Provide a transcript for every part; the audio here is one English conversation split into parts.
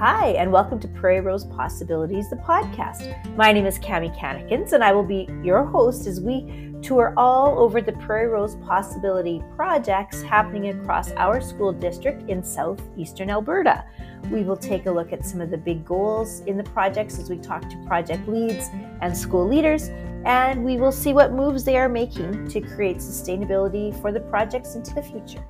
Hi, and welcome to Prairie Rose Possibilities, the podcast. My name is Cami Cannikins, and I will be your host as we tour all over the Prairie Rose Possibility projects happening across our school district in southeastern Alberta. We will take a look at some of the big goals in the projects as we talk to project leads and school leaders, and we will see what moves they are making to create sustainability for the projects into the future.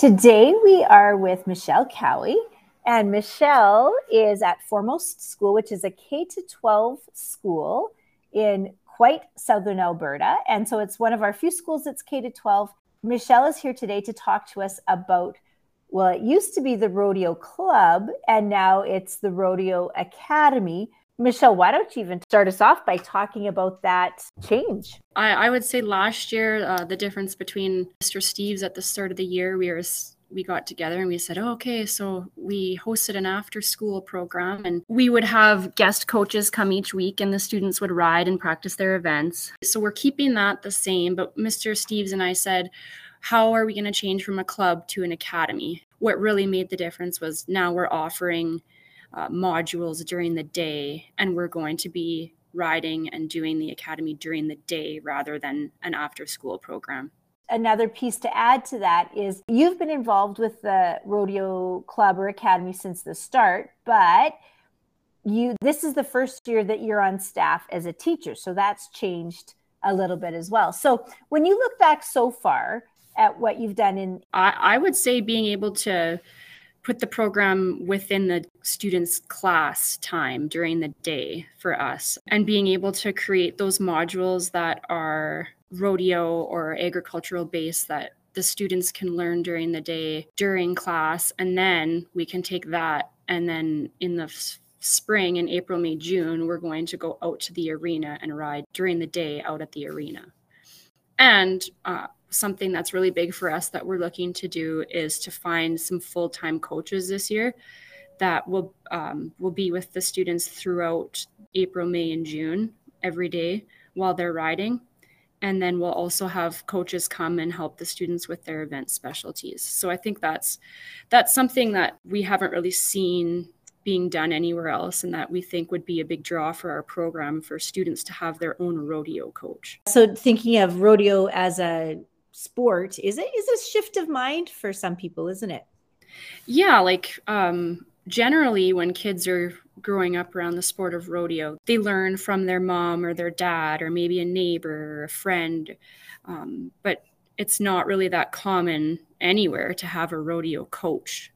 Today we are with Michelle Cowie, and Michelle is at Foremost School, which is a K to 12 school in quite southern Alberta. And so it's one of our few schools that's K to 12. Michelle is here today to talk to us about, well, it used to be the Rodeo Club, and now it's the Rodeo Academy. Michelle, why don't you even start us off by talking about that change? I, I would say last year, uh, the difference between Mr. Steves at the start of the year, we were we got together and we said, oh, okay, so we hosted an after school program and we would have guest coaches come each week and the students would ride and practice their events. So we're keeping that the same. But Mr. Steves and I said, how are we going to change from a club to an academy? What really made the difference was now we're offering uh, modules during the day, and we're going to be riding and doing the academy during the day rather than an after school program. Another piece to add to that is you've been involved with the rodeo club or academy since the start, but you this is the first year that you're on staff as a teacher, so that's changed a little bit as well. So when you look back so far at what you've done in I, I would say being able to put the program within the students' class time during the day for us and being able to create those modules that are rodeo or agricultural based that the students can learn during the day during class. And then we can take that and then in the spring in april may june we're going to go out to the arena and ride during the day out at the arena. And uh, something that's really big for us that we're looking to do is to find some full-time coaches this year that will um, will be with the students throughout April, May, and June every day while they're riding. And then we'll also have coaches come and help the students with their event specialties. So I think that's that's something that we haven't really seen being done anywhere else and that we think would be a big draw for our program for students to have their own rodeo coach. So thinking of rodeo as a sport is it is a shift of mind for some people isn't it yeah like um generally when kids are growing up around the sport of rodeo they learn from their mom or their dad or maybe a neighbor or a friend um, but it's not really that common anywhere to have a rodeo coach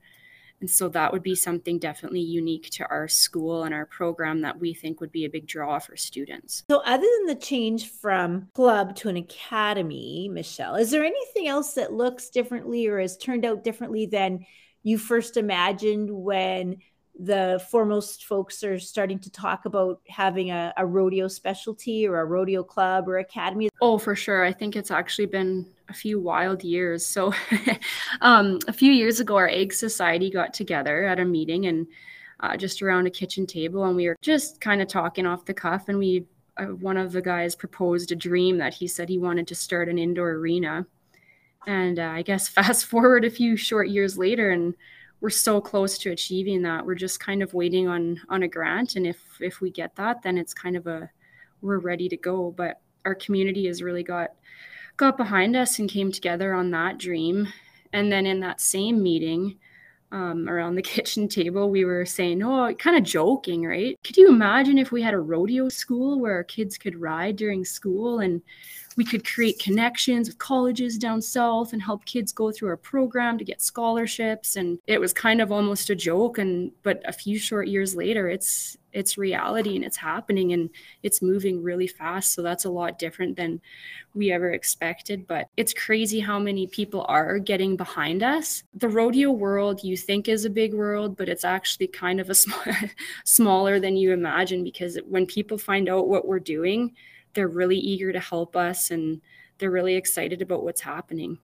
and so that would be something definitely unique to our school and our program that we think would be a big draw for students. So, other than the change from club to an academy, Michelle, is there anything else that looks differently or has turned out differently than you first imagined when the foremost folks are starting to talk about having a, a, rodeo specialty or a rodeo club or academy? Oh, for sure. I think it's actually been a few wild years. So, um, a few years ago, our ag society got together at a meeting and uh, just around a kitchen table, and we were just kind of talking off the cuff. And we, uh, one of the guys proposed a dream that he said he wanted to start an indoor arena. And uh, I guess fast forward a few short years later, and we're so close to achieving that. We're just kind of waiting on on a grant, and if if we get that, then it's kind of a we're ready to go. But our community has really got got behind us and came together on that dream. And then in that same meeting, um, around the kitchen table, we were saying, oh, kind of joking, right? Could you imagine if we had a rodeo school where our kids could ride during school and we could create connections with colleges down south and help kids go through our program to get scholarships. And it was kind of almost a joke. And but a few short years later it's it's reality and it's happening and it's moving really fast. So that's a lot different than we ever expected. But it's crazy how many people are getting behind us. The rodeo world you think is a big world but it's actually kind of a small, smaller than you imagine because when people find out what we're doing they're really eager to help us and they're really excited about what's happening.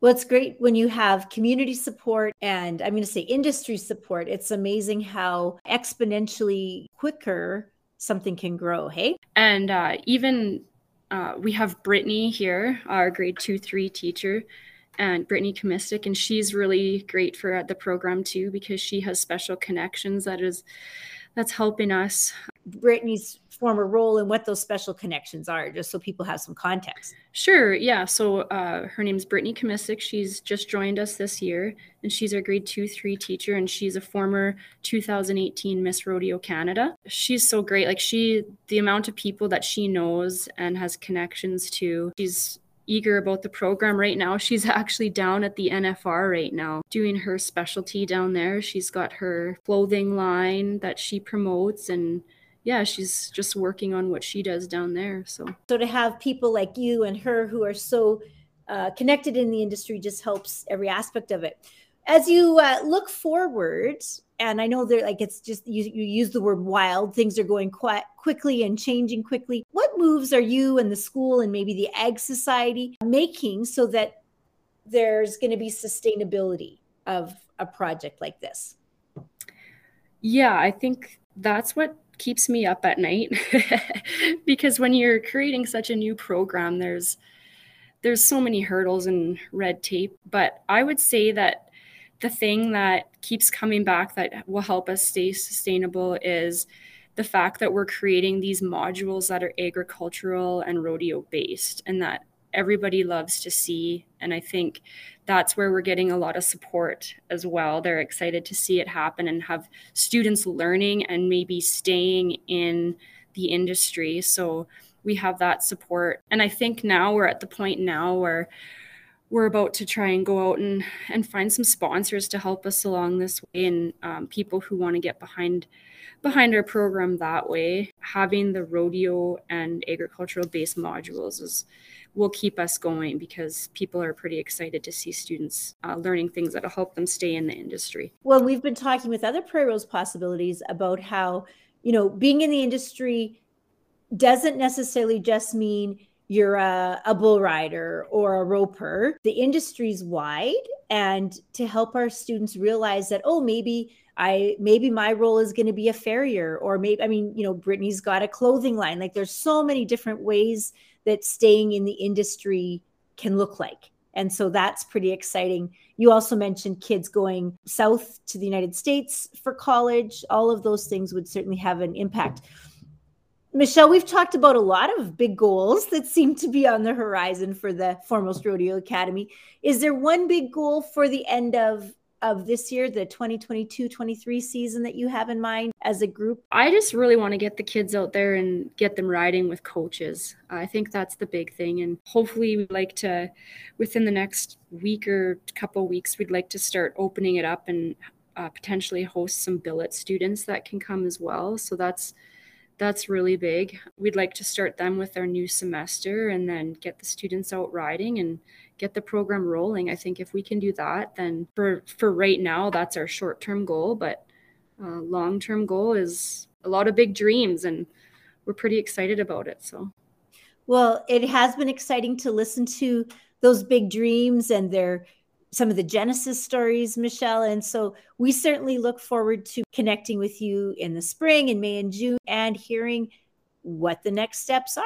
Well, it's great when you have community support and I'm going to say industry support. It's amazing how exponentially quicker something can grow. Hey, and uh, even uh, we have Brittany here, our grade two three teacher, and Brittany Comistic, and she's really great for the program too because she has special connections that is that's helping us. Brittany's former role and what those special connections are, just so people have some context. Sure, yeah. So uh, her name's Brittany Comistic. She's just joined us this year, and she's our grade two, three teacher, and she's a former 2018 Miss Rodeo Canada. She's so great. Like she, the amount of people that she knows and has connections to, she's eager about the program right now. She's actually down at the NFR right now doing her specialty down there. She's got her clothing line that she promotes and yeah, she's just working on what she does down there. So, so to have people like you and her who are so uh, connected in the industry just helps every aspect of it. As you uh, look forward, and I know they're like it's just you, you use the word wild. Things are going quite quickly and changing quickly. What moves are you and the school and maybe the Ag Society making so that there's going to be sustainability of a project like this? Yeah, I think that's what keeps me up at night because when you're creating such a new program, there's there's so many hurdles and red tape. But I would say that the thing that keeps coming back that will help us stay sustainable is the fact that we're creating these modules that are agricultural and rodeo based and that everybody loves to see. And i think that's where we're getting a lot of support as well. They're excited to see it happen and have students learning and maybe staying in the industry. So we have that support. And i think now we're at the point now where we're about to try and go out and, and find some sponsors to help us along this way and um, people who want to get behind behind our program that way. Having the rodeo and agricultural based modules is will keep us going because people are pretty excited to see students uh, learning things that'll help them stay in the industry well we've been talking with other prairie rose possibilities about how you know being in the industry doesn't necessarily just mean you're a, a bull rider or a roper. The industry's wide, and to help our students realize that, oh, maybe I maybe my role is going to be a farrier, or maybe I mean, you know, Brittany's got a clothing line. Like there's so many different ways that staying in the industry can look like. And so that's pretty exciting. You also mentioned kids going south to the United States for college. All of those things would certainly have an impact. Michelle, we've talked about a lot of big goals that seem to be on the horizon for the Foremost Rodeo Academy. Is there one big goal for the end of of this year, the 2022-23 season that you have in mind as a group? I just really want to get the kids out there and get them riding with coaches. I think that's the big thing and hopefully we'd like to within the next week or couple weeks we'd like to start opening it up and uh, potentially host some billet students that can come as well. So that's that's really big. We'd like to start them with our new semester and then get the students out riding and get the program rolling. I think if we can do that, then for for right now, that's our short term goal. But uh, long term goal is a lot of big dreams, and we're pretty excited about it. So, well, it has been exciting to listen to those big dreams and their some of the Genesis stories, Michelle. And so we certainly look forward to connecting with you in the spring, in May and June, and hearing what the next steps are.